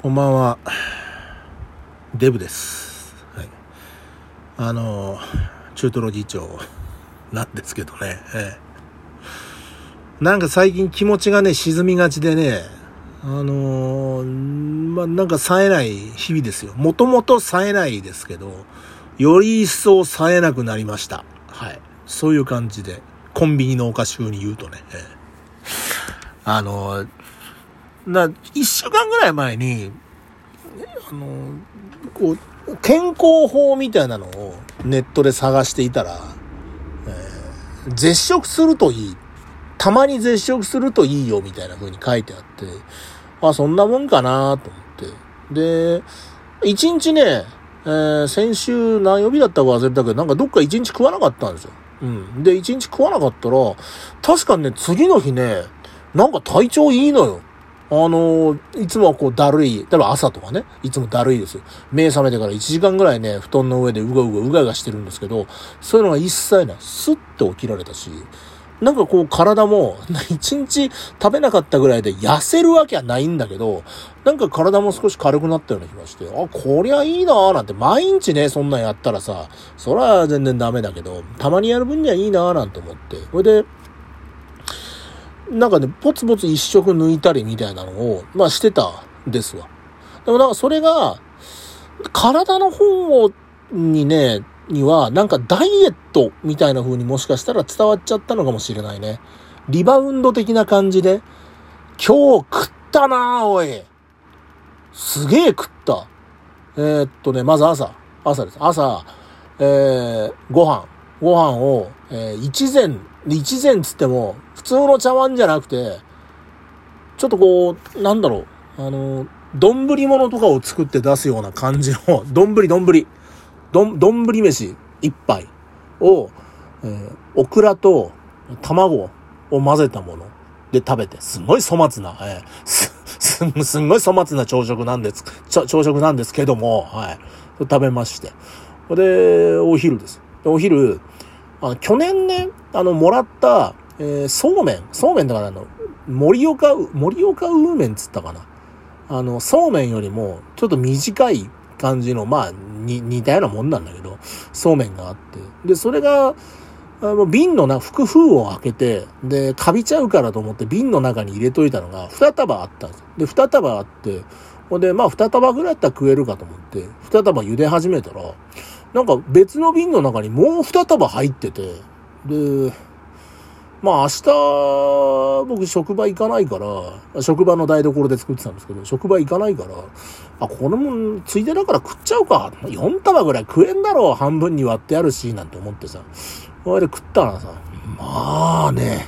こんばんは。デブです。はい。あの、中トロ議長なんですけどね。ええ、なんか最近気持ちがね、沈みがちでね、あのまあ、なんか冴えない日々ですよ。もともと冴えないですけど、より一層冴えなくなりました。はい。そういう感じで、コンビニのお菓子風に言うとね。ええ、あのな、一週間ぐらい前に、あの、こう、健康法みたいなのをネットで探していたら、えー、絶食するといい。たまに絶食するといいよみたいな風に書いてあって、あ、そんなもんかなと思って。で、一日ね、えー、先週何曜日だったか忘れたけど、なんかどっか一日食わなかったんですよ。うん。で、一日食わなかったら、確かにね、次の日ね、なんか体調いいのよ。あのー、いつもはこうだるい、例えば朝とかね、いつもだるいですよ。目覚めてから1時間ぐらいね、布団の上でうがうがうがうがしてるんですけど、そういうのが一切ない。スッて起きられたし、なんかこう体も、一日食べなかったぐらいで痩せるわけはないんだけど、なんか体も少し軽くなったような気がして、あ、こりゃいいなーなんて、毎日ね、そんなんやったらさ、そら全然ダメだけど、たまにやる分にはいいなーなんて思って。それで、なんかね、ポツポツ一食抜いたりみたいなのを、まあしてたんですわ。でもなんかそれが、体の方にね、には、なんかダイエットみたいな風にもしかしたら伝わっちゃったのかもしれないね。リバウンド的な感じで、今日食ったなぁおい。すげえ食った。えー、っとね、まず朝。朝です。朝、えー、ご飯。ご飯を、えー、一膳、一膳つっても、普通の茶碗じゃなくて、ちょっとこう、なんだろう、あの、丼物とかを作って出すような感じの、丼、丼、丼、丼飯一杯を、えー、オクラと卵を混ぜたもので食べて、すごい粗末な、えー、す、す、すんごい粗末な朝食なんです、朝食なんですけども、はい。食べまして。で、お昼です。お昼、あ、去年ね、あの、もらった、えー、そうめん、そうめんだからあの、盛岡、盛岡ウーメンつったかな。あの、そうめんよりも、ちょっと短い感じの、まあ、に、似たようなもんなんだけど、そうめんがあって。で、それが、あの瓶のな、複封を開けて、で、カビちゃうからと思って瓶の中に入れといたのが、二束あったんですで、二束あって、ほんで、まあ、二束ぐらいだったら食えるかと思って、二束茹で始めたら、なんか別の瓶の中にもう二束入ってて、で、まあ明日、僕職場行かないから、職場の台所で作ってたんですけど、職場行かないから、あ、これもついでだから食っちゃうか。4束ぐらい食えんだろう。半分に割ってあるし、なんて思ってさ。それで食ったらさ、まあね、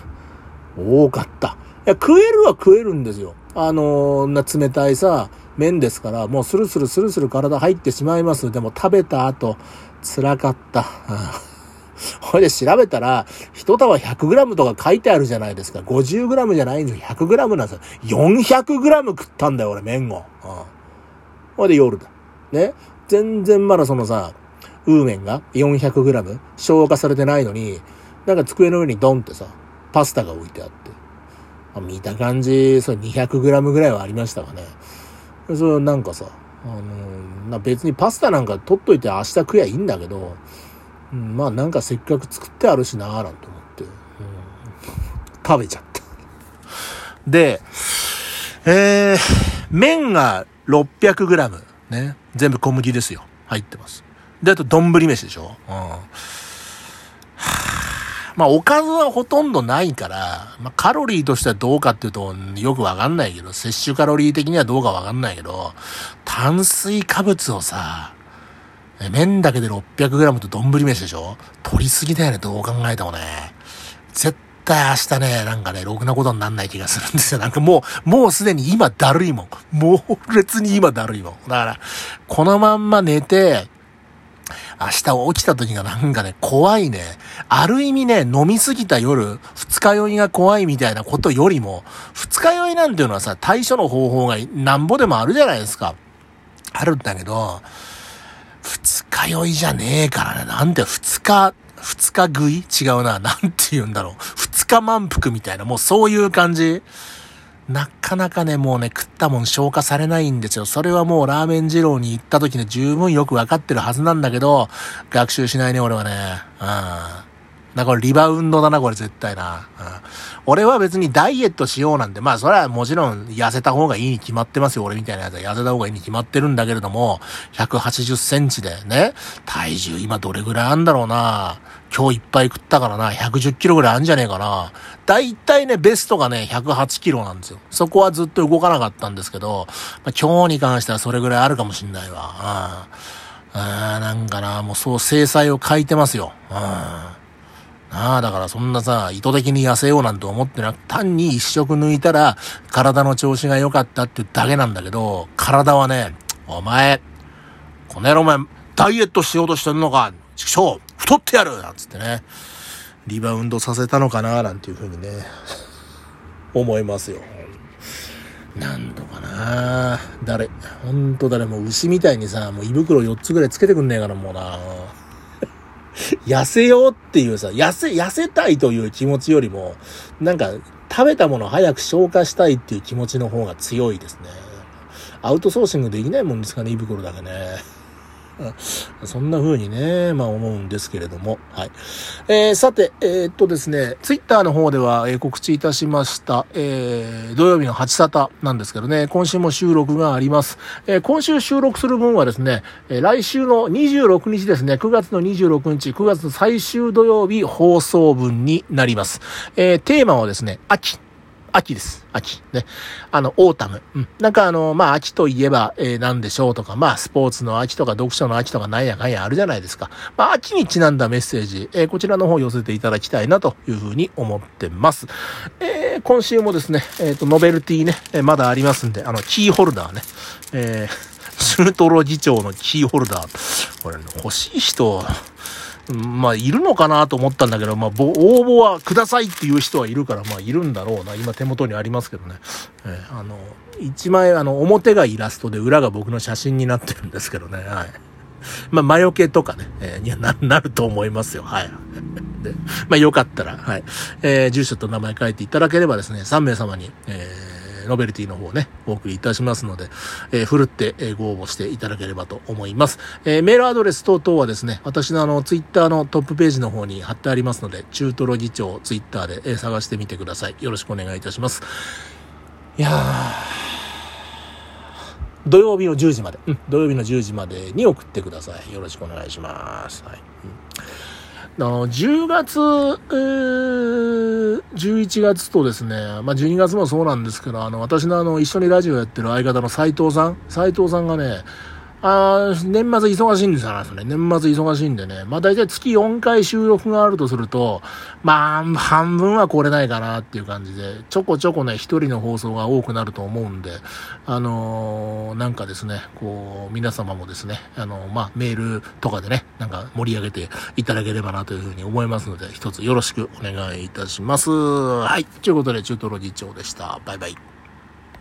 多かった。いや、食えるは食えるんですよ。あのな冷たいさ、麺ですから、もうスルスルスルスル体入ってしまいます。でも食べた後、辛かった。ほいで調べたら、一束 100g とか書いてあるじゃないですか。50g じゃないんですよ。100g なんですよ。400g 食ったんだよ、俺、麺を。ほいで夜だ。ね。全然まだそのさ、ウーメンが 400g 消化されてないのに、なんか机の上にドンってさ、パスタが置いてあって。見た感じ、それ 200g ぐらいはありましたかね。それなんかさ、あのー、別にパスタなんか取っといて明日食えばいいんだけど、うん、まあなんかせっかく作ってあるしなーなんて思って、うん、食べちゃった。で、えー、麺が 600g ね。全部小麦ですよ。入ってます。で、あと丼飯でしょ？うん。まあ、おかずはほとんどないから、まあ、カロリーとしてはどうかっていうと、よくわかんないけど、摂取カロリー的にはどうかわかんないけど、炭水化物をさ、麺だけで 600g と丼飯でしょ？取りすぎだよね、どう考えてもね。絶対明日ね、なんかね、ろくなことになんない気がするんですよ。なんかもう、もうすでに今だるいもん。猛烈に今だるいもん。だから、このまんま寝て、明日起きた時がなんかね、怖いね。ある意味ね、飲みすぎた夜、二日酔いが怖いみたいなことよりも、二日酔いなんていうのはさ、対処の方法がなんぼでもあるじゃないですか。あるんだけど、二日酔いじゃねえからね。なんて二日、二日食い？違うな。なんて言うんだろう。二日満腹みたいな、もうそういう感じ。なかなかね、もうね、食ったもん消化されないんですよ。それはもうラーメン二郎に行った時ね、十分よくわかってるはずなんだけど、学習しないね、俺はね。うん。だからリバウンドだな、これ絶対な。うん。俺は別にダイエットしようなんて、まあそれはもちろん痩せた方がいいに決まってますよ。俺みたいなやつは痩せた方がいいに決まってるんだけれども、180センチでね、体重今どれぐらいあんだろうな。今日いっぱい食ったからな、110キロぐらいあんじゃねえかな。だいたいね、ベストがね、108キロなんですよ。そこはずっと動かなかったんですけど、まあ、今日に関してはそれぐらいあるかもしんないわ。うん。あなんかな、もうそう制裁を書いてますよ。うん。なあ、だからそんなさ、意図的に痩せようなんて思ってなく、単に一食抜いたら体の調子が良かったってだけなんだけど、体はね、お前、この野郎お前、ダイエットしようとしてんのか、畜生太ってやるなんつってね、リバウンドさせたのかななんていうふうにね、思いますよ。なんとかな誰、ほんと誰も牛みたいにさ、もう胃袋4つぐらいつけてくんねえからもうな痩せようっていうさ、痩せ、痩せたいという気持ちよりも、なんか、食べたものを早く消化したいっていう気持ちの方が強いですね。アウトソーシングできないもんですかね、胃袋だけね。そんな風にね、まあ思うんですけれども。はい。えー、さて、えー、っとですね、ツイッターの方では、えー、告知いたしました、えー、土曜日の8サタなんですけどね、今週も収録があります。え、今週収録する分はですね、え、来週の26日ですね、9月の26日、9月の最終土曜日放送分になります。え、テーマはですね、秋。秋です。秋。ね。あの、 autumn。うん。なんかあの、まあ、秋といえば、えー、何でしょうとか、まあ、スポーツの秋とか読書の秋とかなんやかんやあるじゃないですか。まあ、秋にちなんだメッセージ、えー、こちらの方寄せていただきたいなというふうに思ってます。えー、今週もですね、えっ、と、ノベルティね、えまだありますんで、あの、キーホルダーね、えー、スートロ議長のキーホルダー。これ、ね、欲しい人、まあ、いるのかなと思ったんだけど、まあ、応募はくださいっていう人はいるから、まあ、いるんだろうな。今手元にありますけどね。えー、あの、一枚、あの、表がイラストで裏が僕の写真になってるんですけどね。はい。まあ、魔除けとかね、えー、にはな、なると思いますよ。はい。で、まあ、よかったら、はい。えー、住所と名前書いていただければですね、3名様に、えー、ノベルティの方ね、お送りいたしますので、えー、ふるって、えご応募していただければと思います。え、メールアドレス等々はですね、私のあの、ツイッターのトップページの方に貼ってありますので、中トロ議長ツイッターで、え、探してみてください。よろしくお願いいたします。いやー、土曜日の10時まで、うん、土曜日の10時までに送ってください。よろしくお願いします。はい。うんの、10月、えー、11月とですね、まあ、12月もそうなんですけど、あの、私のあの、一緒にラジオやってる相方の斎藤さん、斎藤さんがね、あ年末忙しいんですよね。年末忙しいんでね。まあ大体月4回収録があるとすると、まあ半分は来れないかなっていう感じで、ちょこちょこね、一人の放送が多くなると思うんで、あのー、なんかですね、こう、皆様もですね、あのー、まあメールとかでね、なんか盛り上げていただければなというふうに思いますので、一つよろしくお願いいたします。はい。ということで、中トロ議長でした。バイバイ。